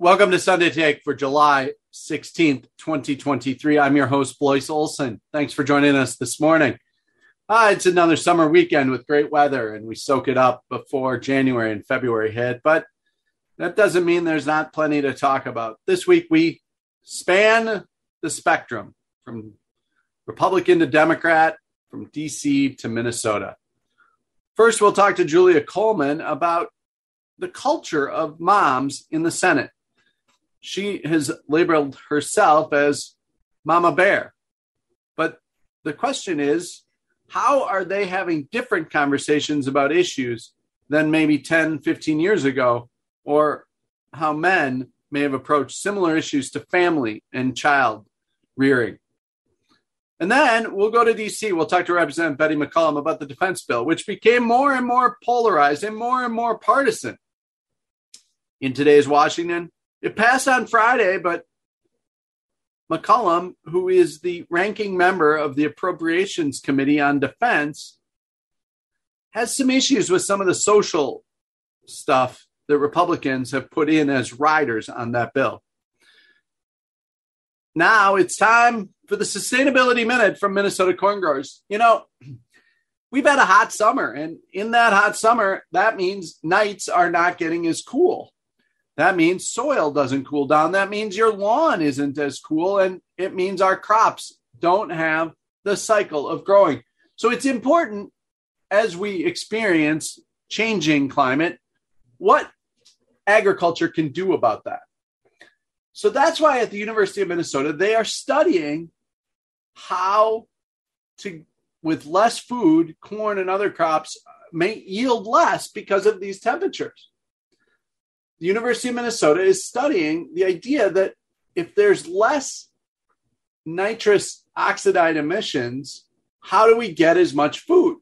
Welcome to Sunday Take for July 16th, 2023. I'm your host, Blois Olson. Thanks for joining us this morning. Uh, it's another summer weekend with great weather, and we soak it up before January and February hit. But that doesn't mean there's not plenty to talk about. This week, we span the spectrum from Republican to Democrat, from DC to Minnesota. First, we'll talk to Julia Coleman about the culture of moms in the Senate she has labeled herself as Mama Bear. But the question is, how are they having different conversations about issues than maybe 10, 15 years ago, or how men may have approached similar issues to family and child rearing? And then we'll go to DC. We'll talk to Representative Betty McCollum about the defense bill, which became more and more polarized and more and more partisan. In today's Washington, it passed on Friday, but McCollum, who is the ranking member of the Appropriations Committee on Defense, has some issues with some of the social stuff that Republicans have put in as riders on that bill. Now it's time for the Sustainability Minute from Minnesota Corn Growers. You know, we've had a hot summer, and in that hot summer, that means nights are not getting as cool. That means soil doesn't cool down. That means your lawn isn't as cool. And it means our crops don't have the cycle of growing. So it's important as we experience changing climate, what agriculture can do about that. So that's why at the University of Minnesota, they are studying how to, with less food, corn and other crops may yield less because of these temperatures the University of Minnesota is studying the idea that if there's less nitrous oxide emissions, how do we get as much food?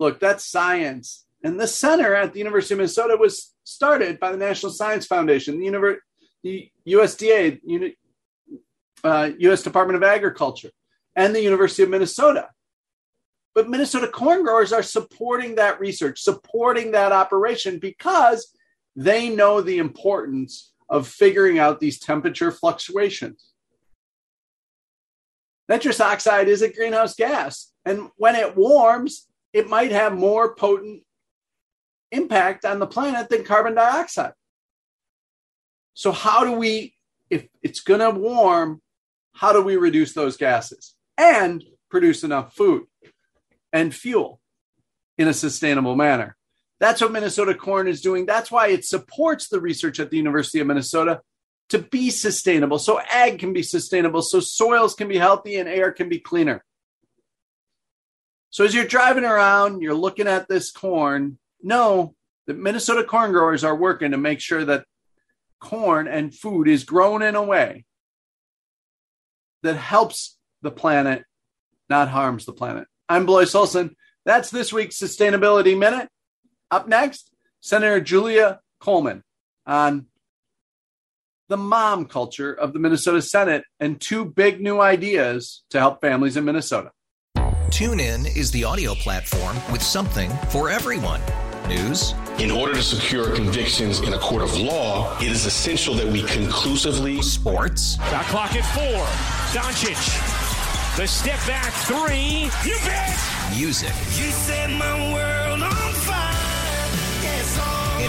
Look, that's science. And the center at the University of Minnesota was started by the National Science Foundation, the, Univer- the USDA, Uni- uh, U.S. Department of Agriculture, and the University of Minnesota. But Minnesota corn growers are supporting that research, supporting that operation because they know the importance of figuring out these temperature fluctuations. Nitrous oxide is a greenhouse gas, and when it warms, it might have more potent impact on the planet than carbon dioxide. So, how do we, if it's going to warm, how do we reduce those gases and produce enough food and fuel in a sustainable manner? That's what Minnesota Corn is doing. That's why it supports the research at the University of Minnesota to be sustainable. So ag can be sustainable, so soils can be healthy and air can be cleaner. So as you're driving around, you're looking at this corn, know that Minnesota corn growers are working to make sure that corn and food is grown in a way that helps the planet, not harms the planet. I'm Blois Olson. That's this week's Sustainability Minute. Up next, Senator Julia Coleman on the mom culture of the Minnesota Senate and two big new ideas to help families in Minnesota. TuneIn is the audio platform with something for everyone. News. In order to secure convictions in a court of law, it is essential that we conclusively. Sports. Got clock at four. Doncic. The step back three. You bet. Music. You set my world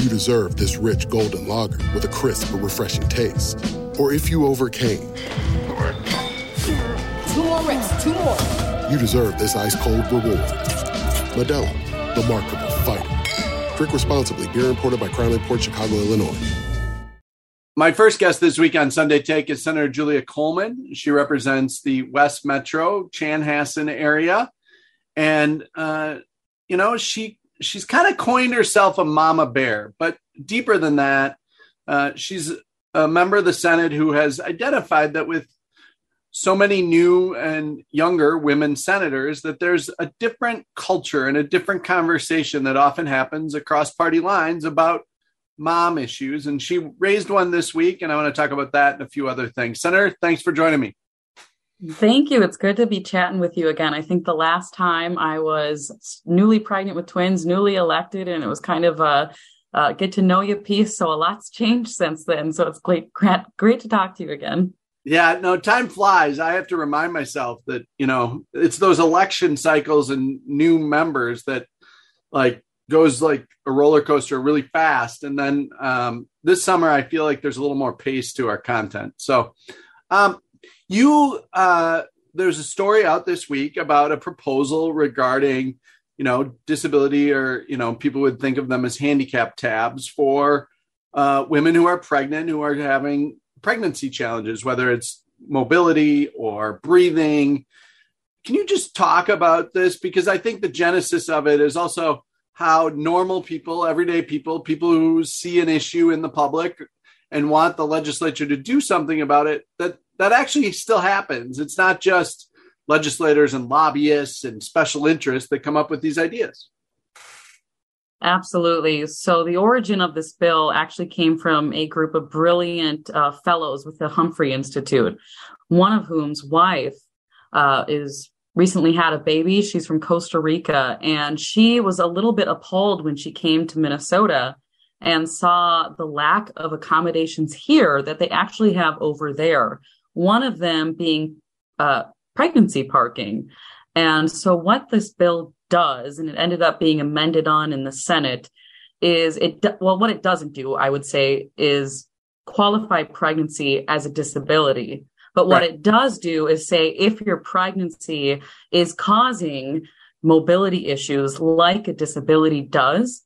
you deserve this rich golden lager with a crisp but refreshing taste. Or if you overcame. Two more reps, two more. You deserve this ice cold reward. Modelo, the Markable Fighter. Drink responsibly. Beer imported by Crown Port Chicago, Illinois. My first guest this week on Sunday Take is Senator Julia Coleman. She represents the West Metro Chanhassen area, and uh, you know she she's kind of coined herself a mama bear, but deeper than that, uh, she's a member of the Senate who has identified that with so many new and younger women senators that there's a different culture and a different conversation that often happens across party lines about mom issues. And she raised one this week and i want to talk about that and a few other things. Senator thanks for joining me Thank you. It's good to be chatting with you again. I think the last time I was newly pregnant with twins, newly elected, and it was kind of a, a get to know you piece. So a lot's changed since then. So it's great, great, great to talk to you again. Yeah, no, time flies. I have to remind myself that, you know, it's those election cycles and new members that like goes like a roller coaster really fast. And then um, this summer, I feel like there's a little more pace to our content. So, um, you uh, there's a story out this week about a proposal regarding you know disability or you know people would think of them as handicap tabs for uh, women who are pregnant who are having pregnancy challenges whether it's mobility or breathing. Can you just talk about this? Because i think the genesis of it is also how normal people everyday people people who see an issue in the public and want the legislature to do something about it that that actually still happens. It's not just legislators and lobbyists and special interests that come up with these ideas. Absolutely. So the origin of this bill actually came from a group of brilliant uh, fellows with the Humphrey Institute, one of whom's wife uh, is recently had a baby. She's from Costa Rica, and she was a little bit appalled when she came to Minnesota and saw the lack of accommodations here that they actually have over there one of them being uh, pregnancy parking. And so, what this bill does, and it ended up being amended on in the Senate, is it, well, what it doesn't do, I would say, is qualify pregnancy as a disability. But what right. it does do is say if your pregnancy is causing mobility issues like a disability does,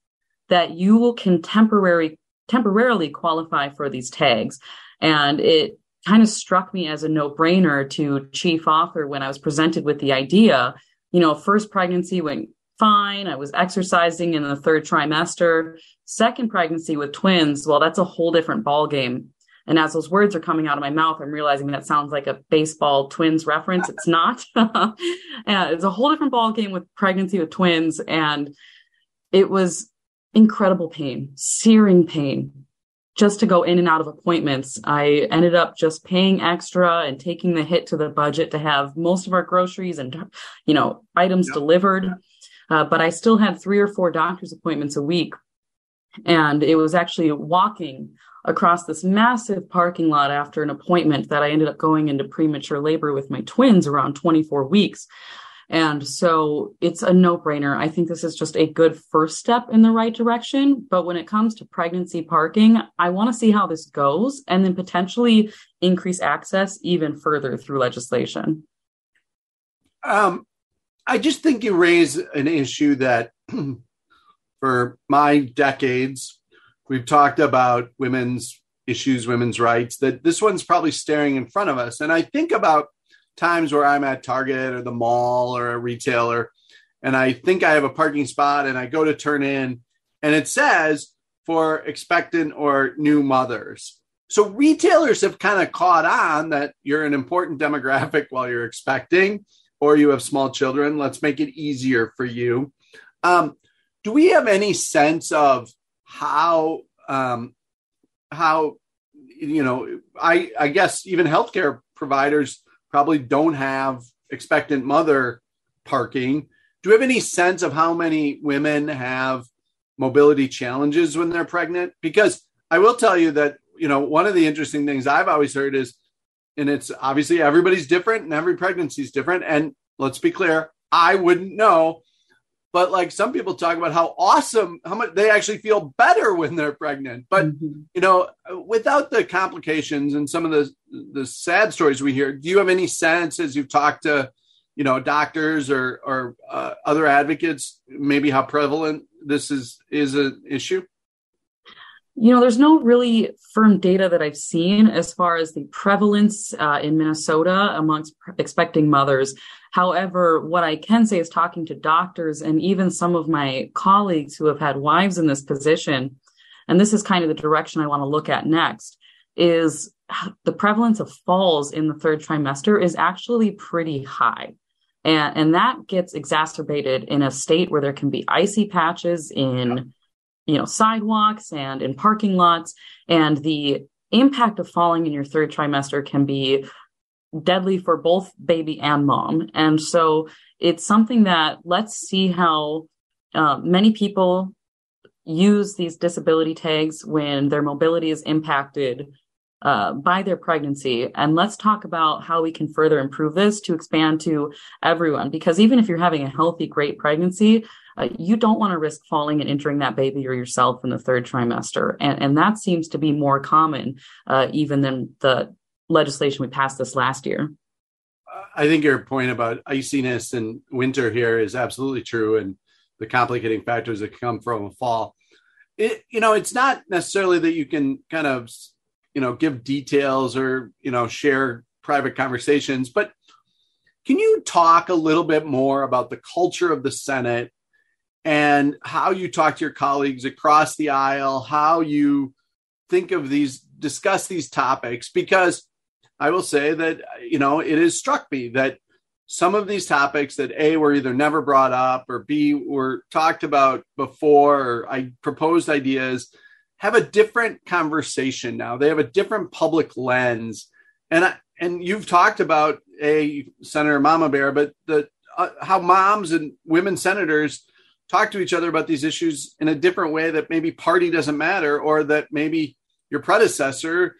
that you can temporary, temporarily qualify for these tags. And it kind of struck me as a no brainer to chief author when I was presented with the idea. You know, first pregnancy went fine. I was exercising in the third trimester. Second pregnancy with twins, well, that's a whole different ball game. And as those words are coming out of my mouth, I'm realizing that sounds like a baseball twins reference. It's not. it's a whole different ball game with pregnancy with twins. And it was incredible pain, searing pain, just to go in and out of appointments. I ended up just paying extra and taking the hit to the budget to have most of our groceries and, you know, items yep. delivered. Uh, but I still had three or four doctor's appointments a week. And it was actually walking across this massive parking lot after an appointment that I ended up going into premature labor with my twins around 24 weeks. And so it's a no brainer. I think this is just a good first step in the right direction. But when it comes to pregnancy parking, I want to see how this goes and then potentially increase access even further through legislation. Um, I just think you raise an issue that for my decades, we've talked about women's issues, women's rights, that this one's probably staring in front of us. And I think about times where I'm at Target or the mall or a retailer and I think I have a parking spot and I go to turn in and it says for expectant or new mothers. So retailers have kind of caught on that you're an important demographic while you're expecting or you have small children. Let's make it easier for you. Um, do we have any sense of how um, how you know I I guess even healthcare providers probably don't have expectant mother parking. Do we have any sense of how many women have mobility challenges when they're pregnant? Because I will tell you that you know one of the interesting things I've always heard is, and it's obviously everybody's different and every pregnancy is different. And let's be clear, I wouldn't know but like some people talk about how awesome how much they actually feel better when they're pregnant but mm-hmm. you know without the complications and some of the the sad stories we hear do you have any sense as you've talked to you know doctors or or uh, other advocates maybe how prevalent this is is an issue you know, there's no really firm data that I've seen as far as the prevalence uh, in Minnesota amongst expecting mothers. However, what I can say is talking to doctors and even some of my colleagues who have had wives in this position, and this is kind of the direction I want to look at next, is the prevalence of falls in the third trimester is actually pretty high. And, and that gets exacerbated in a state where there can be icy patches in you know, sidewalks and in parking lots. And the impact of falling in your third trimester can be deadly for both baby and mom. And so it's something that let's see how uh, many people use these disability tags when their mobility is impacted uh, by their pregnancy. And let's talk about how we can further improve this to expand to everyone. Because even if you're having a healthy, great pregnancy, uh, you don't want to risk falling and injuring that baby or yourself in the third trimester. And, and that seems to be more common uh, even than the legislation we passed this last year. I think your point about iciness and winter here is absolutely true, and the complicating factors that come from a fall. It, you know, it's not necessarily that you can kind of, you know, give details or you know share private conversations, but can you talk a little bit more about the culture of the Senate and how you talk to your colleagues across the aisle, how you think of these, discuss these topics, because I will say that, you know, it has struck me that some of these topics that A were either never brought up or B were talked about before, or I proposed ideas have a different conversation now. They have a different public lens. And I, and you've talked about a Senator Mama Bear, but the uh, how moms and women senators talk to each other about these issues in a different way that maybe party doesn't matter or that maybe your predecessor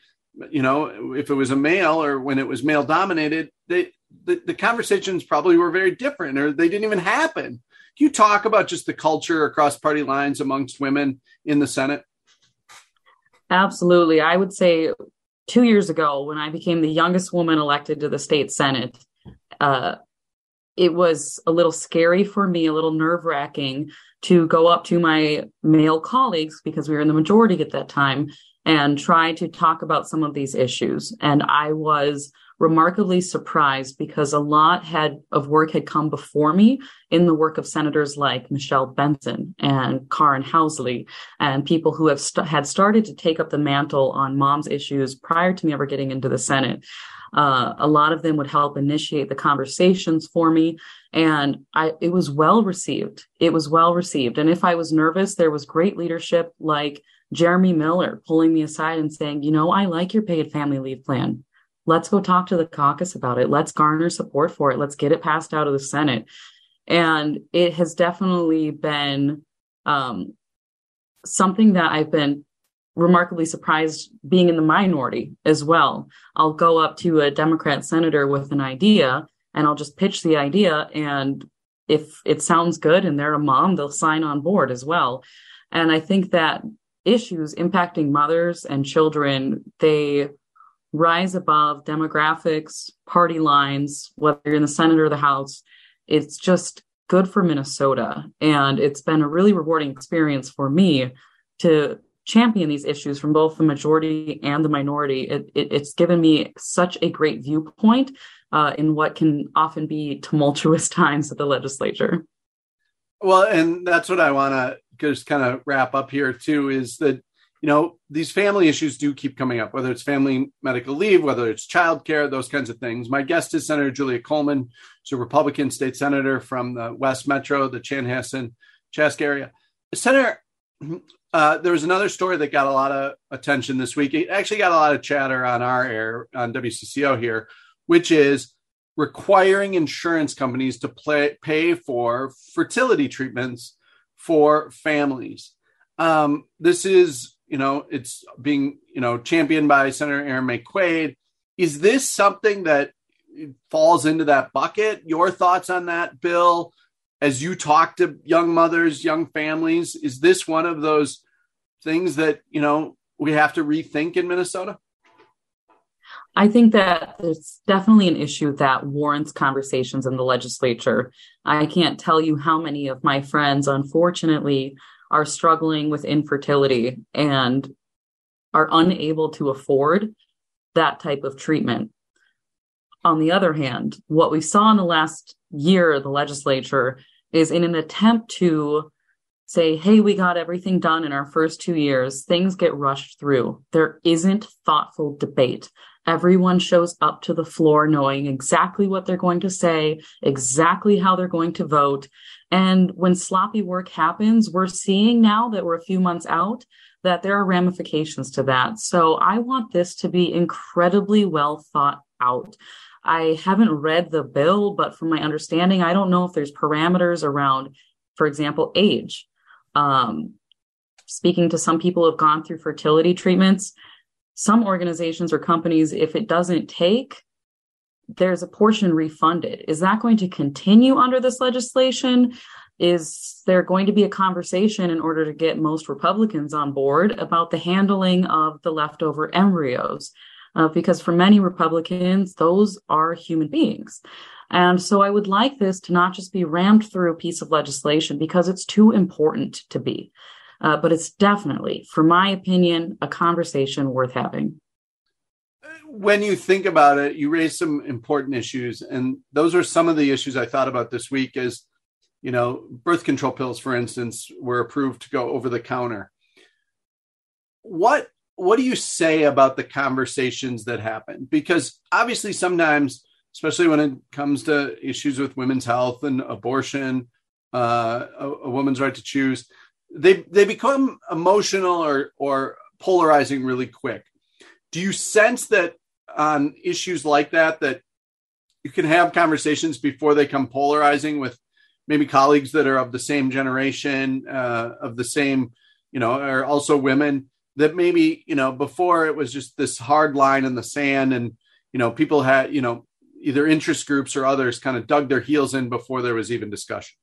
you know if it was a male or when it was male dominated they the, the conversations probably were very different or they didn't even happen can you talk about just the culture across party lines amongst women in the senate absolutely i would say two years ago when i became the youngest woman elected to the state senate uh, it was a little scary for me, a little nerve wracking to go up to my male colleagues because we were in the majority at that time and try to talk about some of these issues. And I was remarkably surprised because a lot had of work had come before me in the work of senators like Michelle Benson and Karin Housley and people who have st- had started to take up the mantle on mom's issues prior to me ever getting into the Senate. Uh, a lot of them would help initiate the conversations for me. And I, it was well received. It was well received. And if I was nervous, there was great leadership like Jeremy Miller pulling me aside and saying, you know, I like your paid family leave plan. Let's go talk to the caucus about it. Let's garner support for it. Let's get it passed out of the Senate. And it has definitely been um, something that I've been remarkably surprised being in the minority as well. I'll go up to a Democrat senator with an idea and I'll just pitch the idea. And if it sounds good and they're a mom, they'll sign on board as well. And I think that issues impacting mothers and children, they rise above demographics, party lines, whether you're in the Senate or the House. It's just good for Minnesota. And it's been a really rewarding experience for me to champion these issues from both the majority and the minority. It, it, it's given me such a great viewpoint uh, in what can often be tumultuous times at the legislature. Well, and that's what I want to just kind of wrap up here too is that you know these family issues do keep coming up, whether it's family medical leave, whether it's childcare, those kinds of things. My guest is Senator Julia Coleman, she's a Republican state senator from the West Metro, the Chanhassen Chaska area. Senator, uh, there was another story that got a lot of attention this week. It actually got a lot of chatter on our air on WCCO here, which is requiring insurance companies to play, pay for fertility treatments for families. Um, this is, you know, it's being, you know, championed by Senator Erin Quade. Is this something that falls into that bucket? Your thoughts on that, Bill? As you talk to young mothers, young families, is this one of those things that, you know, we have to rethink in Minnesota? I think that it's definitely an issue that warrants conversations in the legislature. I can't tell you how many of my friends, unfortunately, are struggling with infertility and are unable to afford that type of treatment. On the other hand, what we saw in the last year, the legislature, is in an attempt to say, hey, we got everything done in our first two years, things get rushed through. There isn't thoughtful debate. Everyone shows up to the floor knowing exactly what they're going to say, exactly how they're going to vote. And when sloppy work happens, we're seeing now that we're a few months out that there are ramifications to that. So I want this to be incredibly well thought out. I haven't read the bill, but from my understanding, I don't know if there's parameters around, for example, age. Um, speaking to some people who have gone through fertility treatments, some organizations or companies, if it doesn't take, there's a portion refunded. Is that going to continue under this legislation? Is there going to be a conversation in order to get most Republicans on board about the handling of the leftover embryos? Uh, because for many Republicans, those are human beings. And so I would like this to not just be rammed through a piece of legislation because it's too important to be. Uh, but it's definitely, for my opinion, a conversation worth having. When you think about it, you raise some important issues, and those are some of the issues I thought about this week. Is you know, birth control pills, for instance, were approved to go over the counter. What what do you say about the conversations that happen? Because obviously, sometimes, especially when it comes to issues with women's health and abortion, uh, a, a woman's right to choose, they they become emotional or or polarizing really quick. Do you sense that on issues like that that you can have conversations before they come polarizing with maybe colleagues that are of the same generation, uh, of the same, you know, are also women that maybe you know before it was just this hard line in the sand, and you know people had you know either interest groups or others kind of dug their heels in before there was even discussion.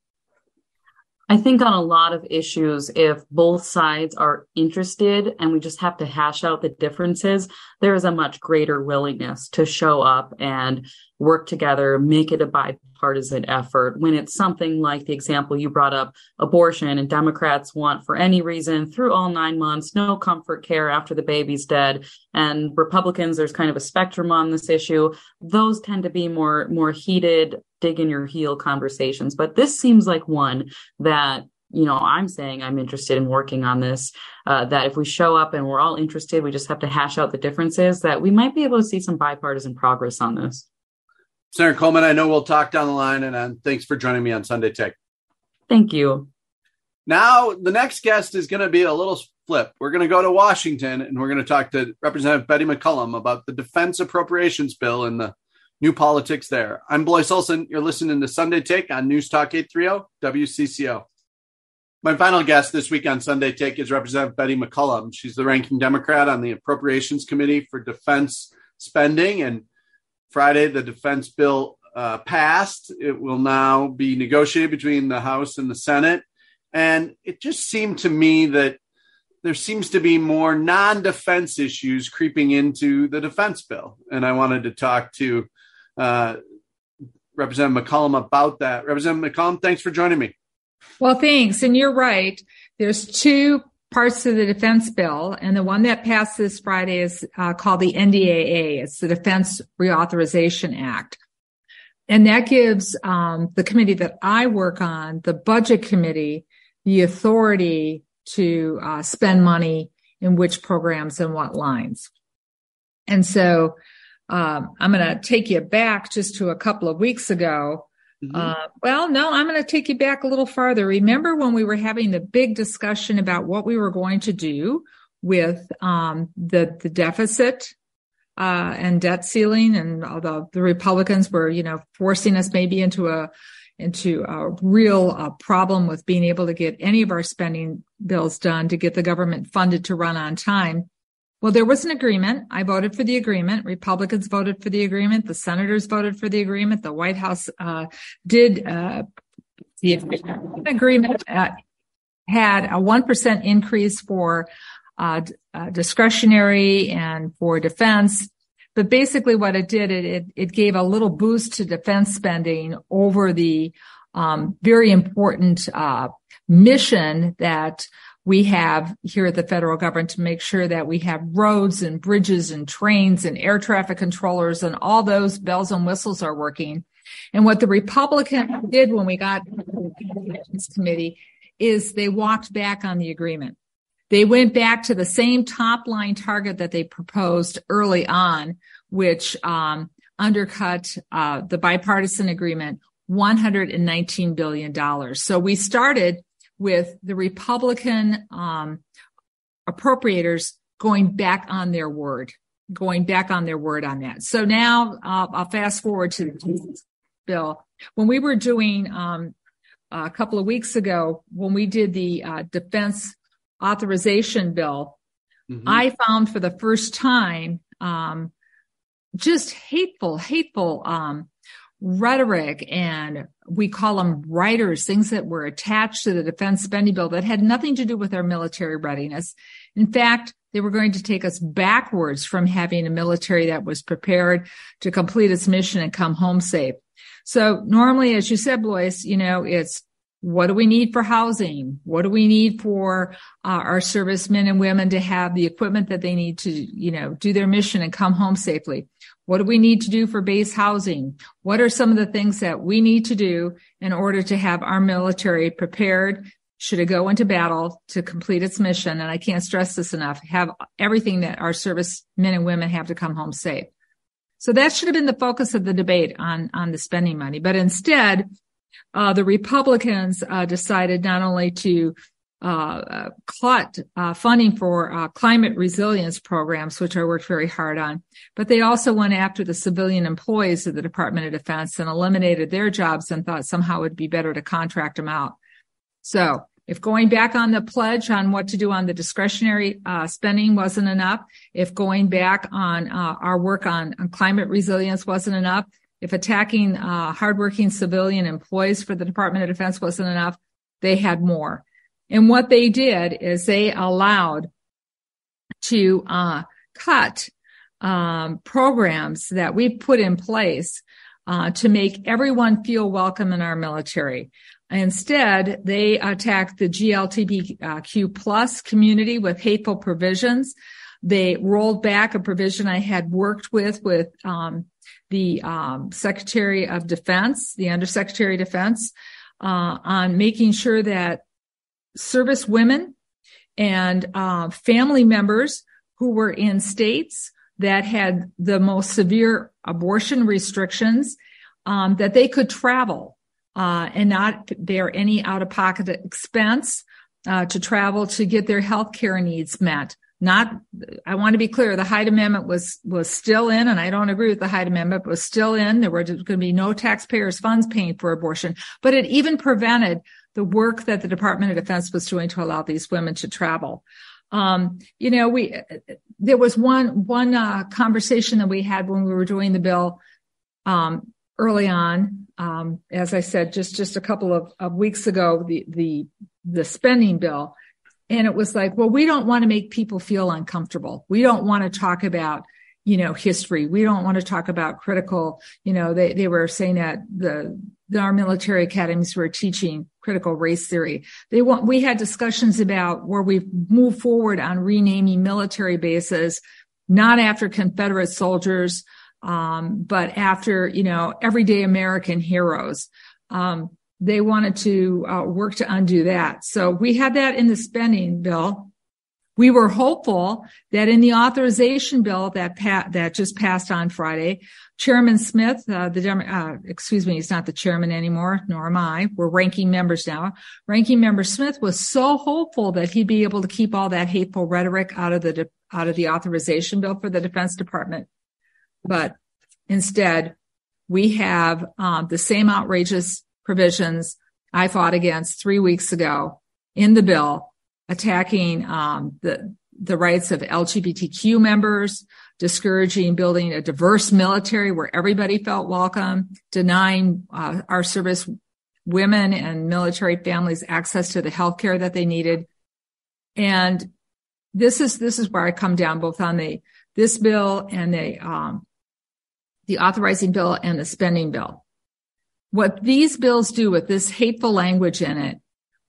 I think on a lot of issues, if both sides are interested and we just have to hash out the differences, there is a much greater willingness to show up and work together, make it a bipartisan effort. When it's something like the example you brought up, abortion, and Democrats want for any reason through all nine months, no comfort care after the baby's dead. And Republicans, there's kind of a spectrum on this issue. Those tend to be more, more heated, dig in your heel conversations. But this seems like one that you know, I'm saying I'm interested in working on this. Uh, that if we show up and we're all interested, we just have to hash out the differences. That we might be able to see some bipartisan progress on this. Senator Coleman, I know we'll talk down the line, and uh, thanks for joining me on Sunday Take. Thank you. Now, the next guest is going to be a little flip. We're going to go to Washington, and we're going to talk to Representative Betty McCollum about the defense appropriations bill and the new politics there. I'm Blois Olson. You're listening to Sunday Take on News Talk 830 WCCO. My final guest this week on Sunday Take is Representative Betty McCollum. She's the ranking Democrat on the Appropriations Committee for Defense Spending and Friday, the defense bill uh, passed. It will now be negotiated between the House and the Senate. And it just seemed to me that there seems to be more non defense issues creeping into the defense bill. And I wanted to talk to uh, Representative McCollum about that. Representative McCollum, thanks for joining me. Well, thanks. And you're right. There's two parts of the defense bill, and the one that passed this Friday is uh, called the NDAA. It's the Defense Reauthorization Act. And that gives um, the committee that I work on, the budget committee, the authority to uh, spend money in which programs and what lines. And so um, I'm going to take you back just to a couple of weeks ago. Mm-hmm. Uh, well, no, I'm going to take you back a little farther. Remember when we were having the big discussion about what we were going to do with um, the the deficit uh, and debt ceiling, and although the Republicans were, you know, forcing us maybe into a into a real uh, problem with being able to get any of our spending bills done to get the government funded to run on time. Well, there was an agreement. I voted for the agreement. Republicans voted for the agreement. The senators voted for the agreement. The White House uh, did uh, the agreement uh, had a one percent increase for uh, uh, discretionary and for defense. But basically, what it did it it, it gave a little boost to defense spending over the um, very important uh, mission that we have here at the federal government to make sure that we have roads and bridges and trains and air traffic controllers and all those bells and whistles are working. And what the Republican did when we got this committee is they walked back on the agreement. They went back to the same top line target that they proposed early on, which um, undercut uh, the bipartisan agreement, $119 billion. So we started with the Republican um, appropriators going back on their word, going back on their word on that. So now uh, I'll fast forward to the bill. When we were doing um, a couple of weeks ago, when we did the uh, defense authorization bill, mm-hmm. I found for the first time um, just hateful, hateful um, rhetoric and we call them riders, things that were attached to the defense spending bill that had nothing to do with our military readiness. In fact, they were going to take us backwards from having a military that was prepared to complete its mission and come home safe. So normally, as you said, Blois, you know, it's what do we need for housing? What do we need for uh, our servicemen and women to have the equipment that they need to, you know, do their mission and come home safely? What do we need to do for base housing? What are some of the things that we need to do in order to have our military prepared should it go into battle to complete its mission? And I can't stress this enough, have everything that our service men and women have to come home safe. So that should have been the focus of the debate on, on the spending money. But instead, uh, the Republicans uh, decided not only to uh, cut uh, funding for uh, climate resilience programs, which I worked very hard on, but they also went after the civilian employees of the Department of Defense and eliminated their jobs and thought somehow it would be better to contract them out. So if going back on the pledge on what to do on the discretionary uh, spending wasn't enough, if going back on uh, our work on, on, climate resilience wasn't enough, if attacking uh, hardworking civilian employees for the Department of Defense wasn't enough, they had more. And what they did is they allowed to uh, cut um, programs that we put in place uh, to make everyone feel welcome in our military. Instead, they attacked the GLTBQ plus community with hateful provisions. They rolled back a provision I had worked with with um, the um, Secretary of Defense, the Undersecretary of Defense, uh, on making sure that service women and uh, family members who were in states that had the most severe abortion restrictions um, that they could travel uh, and not bear any out-of-pocket expense uh, to travel to get their health care needs met. Not i want to be clear the hyde amendment was was still in and i don't agree with the hyde amendment but was still in. There were going to be no taxpayers funds paying for abortion. But it even prevented the work that the department of defense was doing to allow these women to travel um, you know we there was one one uh, conversation that we had when we were doing the bill um, early on um, as i said just just a couple of, of weeks ago the the the spending bill and it was like, well, we don't want to make people feel uncomfortable. We don't want to talk about, you know, history. We don't want to talk about critical, you know, they, they were saying that the, our military academies were teaching critical race theory. They want, we had discussions about where we move forward on renaming military bases, not after Confederate soldiers, um, but after, you know, everyday American heroes. Um, they wanted to uh, work to undo that. So we had that in the spending bill. We were hopeful that in the authorization bill that pa- that just passed on Friday, Chairman Smith, uh, the uh, excuse me, he's not the chairman anymore, nor am I. We're ranking members now. Ranking member Smith was so hopeful that he'd be able to keep all that hateful rhetoric out of the de- out of the authorization bill for the Defense Department, but instead we have um, the same outrageous provisions I fought against three weeks ago in the bill, attacking um, the the rights of LGBTQ members, discouraging building a diverse military where everybody felt welcome, denying uh, our service women and military families access to the health care that they needed. And this is this is where I come down both on the this bill and the um, the authorizing bill and the spending bill. What these bills do with this hateful language in it,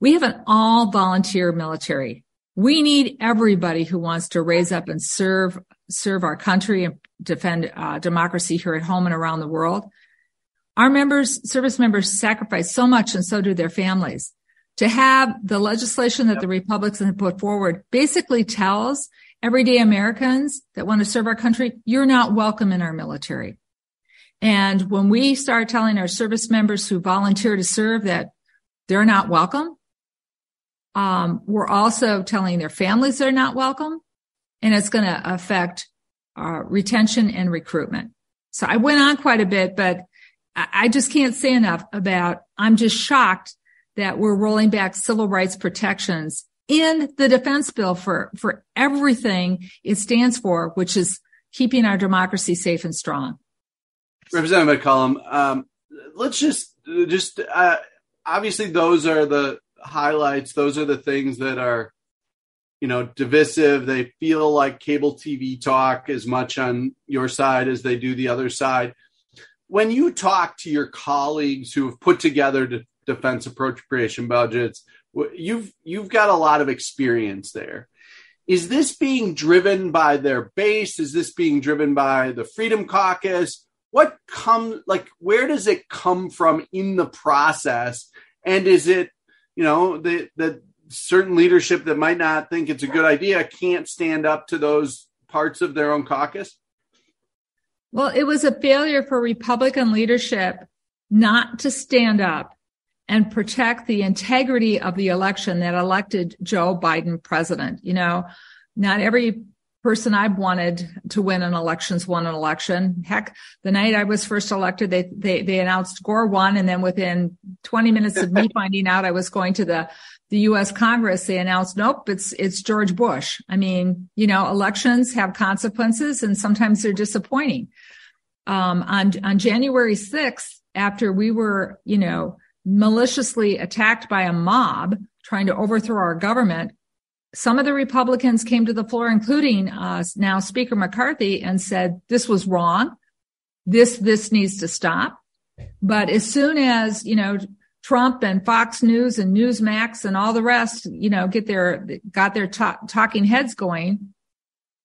we have an all volunteer military. We need everybody who wants to raise up and serve, serve our country and defend uh, democracy here at home and around the world. Our members, service members sacrifice so much and so do their families. To have the legislation that the Republicans have put forward basically tells everyday Americans that want to serve our country, you're not welcome in our military. And when we start telling our service members who volunteer to serve that they're not welcome, um, we're also telling their families they're not welcome, and it's going to affect uh, retention and recruitment. So I went on quite a bit, but I just can't say enough about. I'm just shocked that we're rolling back civil rights protections in the defense bill for for everything it stands for, which is keeping our democracy safe and strong. Representative McCollum, um, let's just just uh, obviously those are the highlights. Those are the things that are you know divisive. They feel like cable TV talk as much on your side as they do the other side. When you talk to your colleagues who have put together de- defense appropriation budgets, you've you've got a lot of experience there is this being driven by their base is this being driven by the freedom caucus what come like where does it come from in the process and is it you know the the certain leadership that might not think it's a good idea can't stand up to those parts of their own caucus? Well it was a failure for republican leadership not to stand up and protect the integrity of the election that elected joe biden president. You know not every person I've wanted to win an election's won an election. Heck, the night I was first elected, they, they, they announced Gore won. And then within 20 minutes of me finding out I was going to the, the U.S. Congress, they announced, nope, it's, it's George Bush. I mean, you know, elections have consequences and sometimes they're disappointing. Um, on, on January 6th, after we were, you know, maliciously attacked by a mob trying to overthrow our government, some of the Republicans came to the floor, including uh, now Speaker McCarthy, and said this was wrong. This this needs to stop. But as soon as you know Trump and Fox News and Newsmax and all the rest, you know, get their got their talking heads going,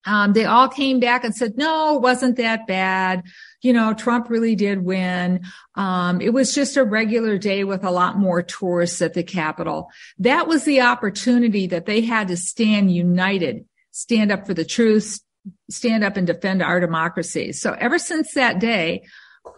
um, they all came back and said, no, it wasn't that bad. You know, Trump really did win. Um, it was just a regular day with a lot more tourists at the Capitol. That was the opportunity that they had to stand united, stand up for the truth, stand up and defend our democracy. So ever since that day,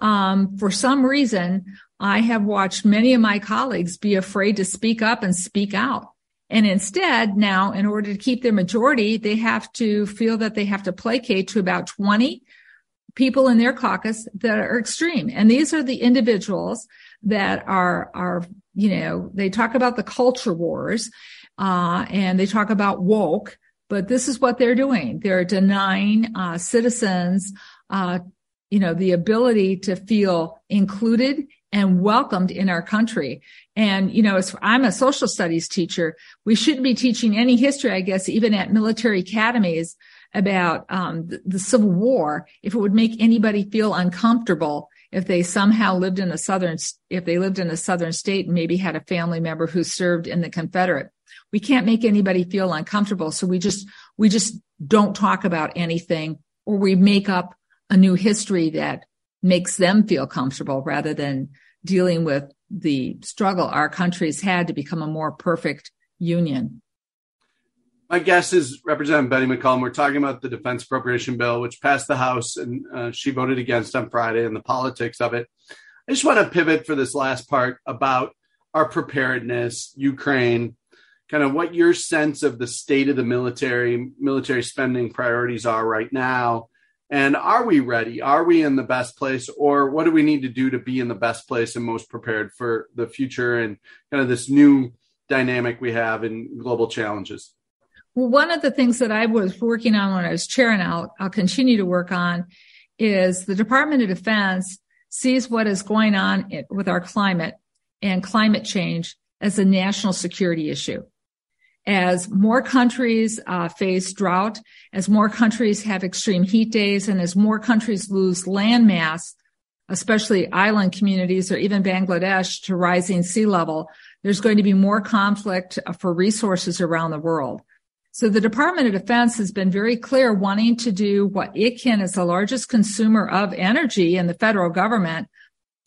um, for some reason, I have watched many of my colleagues be afraid to speak up and speak out. And instead, now, in order to keep their majority, they have to feel that they have to placate to about 20 people in their caucus that are extreme. And these are the individuals that are, are, you know, they talk about the culture wars, uh, and they talk about woke, but this is what they're doing. They're denying, uh, citizens, uh, you know, the ability to feel included and welcomed in our country. And, you know, as I'm a social studies teacher. We shouldn't be teaching any history, I guess, even at military academies about um, the, the, Civil War if it would make anybody feel uncomfortable if they somehow lived in a southern if they lived in a southern state and maybe had a family member who served in the Confederate. We can't make anybody feel uncomfortable, so we just we just don't talk about anything or we make up a new history that makes them feel comfortable rather than dealing with the struggle our countries had to become a more perfect union. My guest is Representative Betty McCollum. We're talking about the defense appropriation bill, which passed the House and uh, she voted against on Friday and the politics of it. I just want to pivot for this last part about our preparedness, Ukraine, kind of what your sense of the state of the military, military spending priorities are right now. And are we ready? Are we in the best place? Or what do we need to do to be in the best place and most prepared for the future and kind of this new dynamic we have in global challenges? Well, one of the things that I was working on when I was chair, and I'll, I'll continue to work on, is the Department of Defense sees what is going on with our climate and climate change as a national security issue. As more countries uh, face drought, as more countries have extreme heat days, and as more countries lose land mass, especially island communities or even Bangladesh to rising sea level, there's going to be more conflict for resources around the world. So the Department of Defense has been very clear wanting to do what it can as the largest consumer of energy in the federal government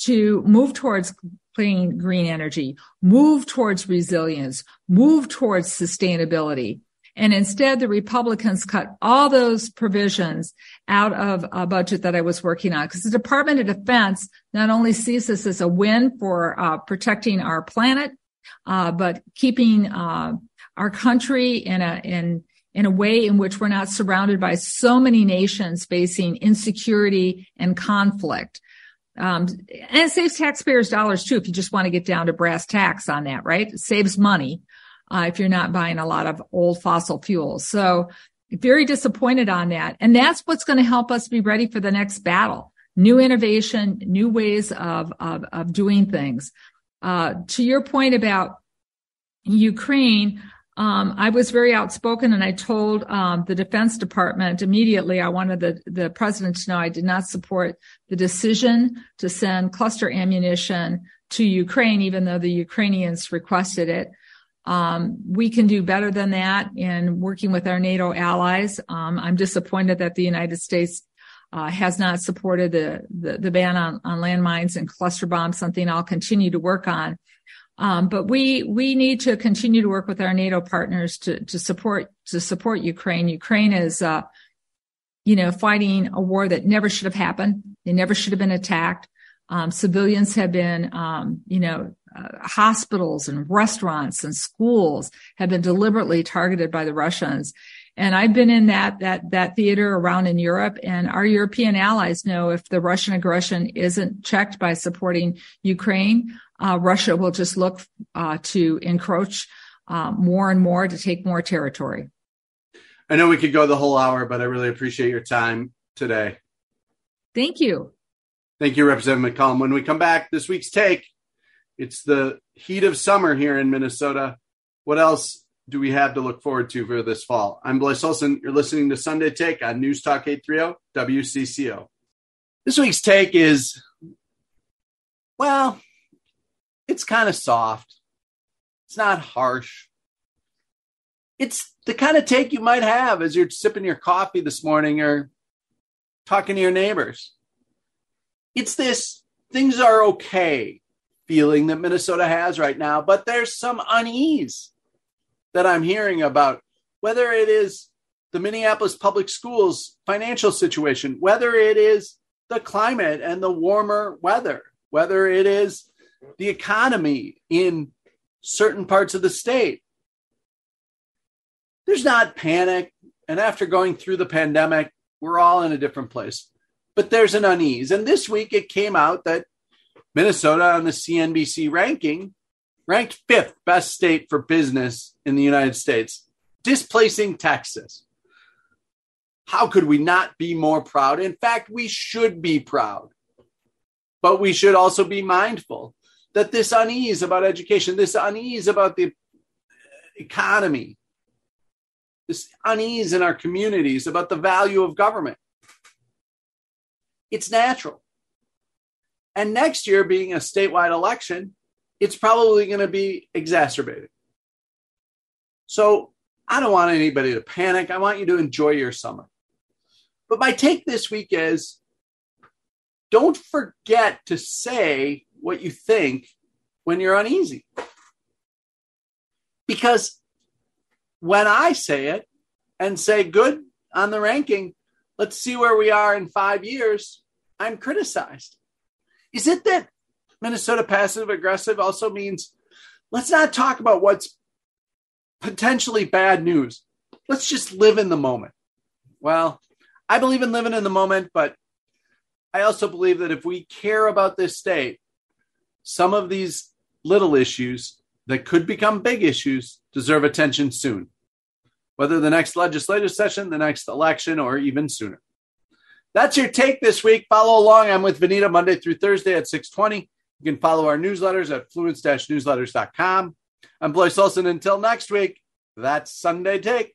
to move towards clean green energy, move towards resilience, move towards sustainability. And instead, the Republicans cut all those provisions out of a budget that I was working on because the Department of Defense not only sees this as a win for uh, protecting our planet, uh, but keeping uh, our country in a in in a way in which we're not surrounded by so many nations facing insecurity and conflict. Um, and it saves taxpayers dollars too if you just want to get down to brass tacks on that, right? It saves money uh, if you're not buying a lot of old fossil fuels. So very disappointed on that. And that's what's going to help us be ready for the next battle. New innovation, new ways of, of, of doing things. Uh, to your point about Ukraine, um, I was very outspoken and I told um, the Defense Department immediately I wanted the, the president to know I did not support the decision to send cluster ammunition to Ukraine, even though the Ukrainians requested it. Um, we can do better than that in working with our NATO allies. Um, I'm disappointed that the United States uh, has not supported the, the, the ban on, on landmines and cluster bombs, something I'll continue to work on. Um, but we we need to continue to work with our NATO partners to to support to support Ukraine. Ukraine is, uh, you know, fighting a war that never should have happened. They never should have been attacked. Um, civilians have been, um, you know, uh, hospitals and restaurants and schools have been deliberately targeted by the Russians. And I've been in that that that theater around in Europe, and our European allies know if the Russian aggression isn't checked by supporting Ukraine, Russia will just look uh, to encroach uh, more and more to take more territory. I know we could go the whole hour, but I really appreciate your time today. Thank you. Thank you, Representative McCollum. When we come back, this week's take, it's the heat of summer here in Minnesota. What else do we have to look forward to for this fall? I'm Blois Olson. You're listening to Sunday Take on News Talk 830 WCCO. This week's take is, well, it's kind of soft. It's not harsh. It's the kind of take you might have as you're sipping your coffee this morning or talking to your neighbors. It's this things are okay feeling that Minnesota has right now, but there's some unease that I'm hearing about, whether it is the Minneapolis public schools financial situation, whether it is the climate and the warmer weather, whether it is the economy in certain parts of the state. There's not panic. And after going through the pandemic, we're all in a different place. But there's an unease. And this week it came out that Minnesota on the CNBC ranking ranked fifth best state for business in the United States, displacing Texas. How could we not be more proud? In fact, we should be proud. But we should also be mindful that this unease about education, this unease about the economy, this unease in our communities about the value of government, it's natural. And next year, being a statewide election, it's probably going to be exacerbated. So I don't want anybody to panic. I want you to enjoy your summer. But my take this week is don't forget to say what you think when you're uneasy. Because when I say it and say good on the ranking, let's see where we are in five years, I'm criticized. Is it that Minnesota passive aggressive also means let's not talk about what's potentially bad news? Let's just live in the moment. Well, I believe in living in the moment, but I also believe that if we care about this state, some of these little issues that could become big issues deserve attention soon, whether the next legislative session, the next election, or even sooner. That's your take this week. Follow along. I'm with Vineeta Monday through Thursday at 620. You can follow our newsletters at fluence-newsletters.com. I'm Blois Olson. Until next week, that's Sunday Take.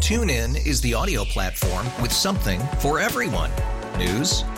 Tune in is the audio platform with something for everyone. News.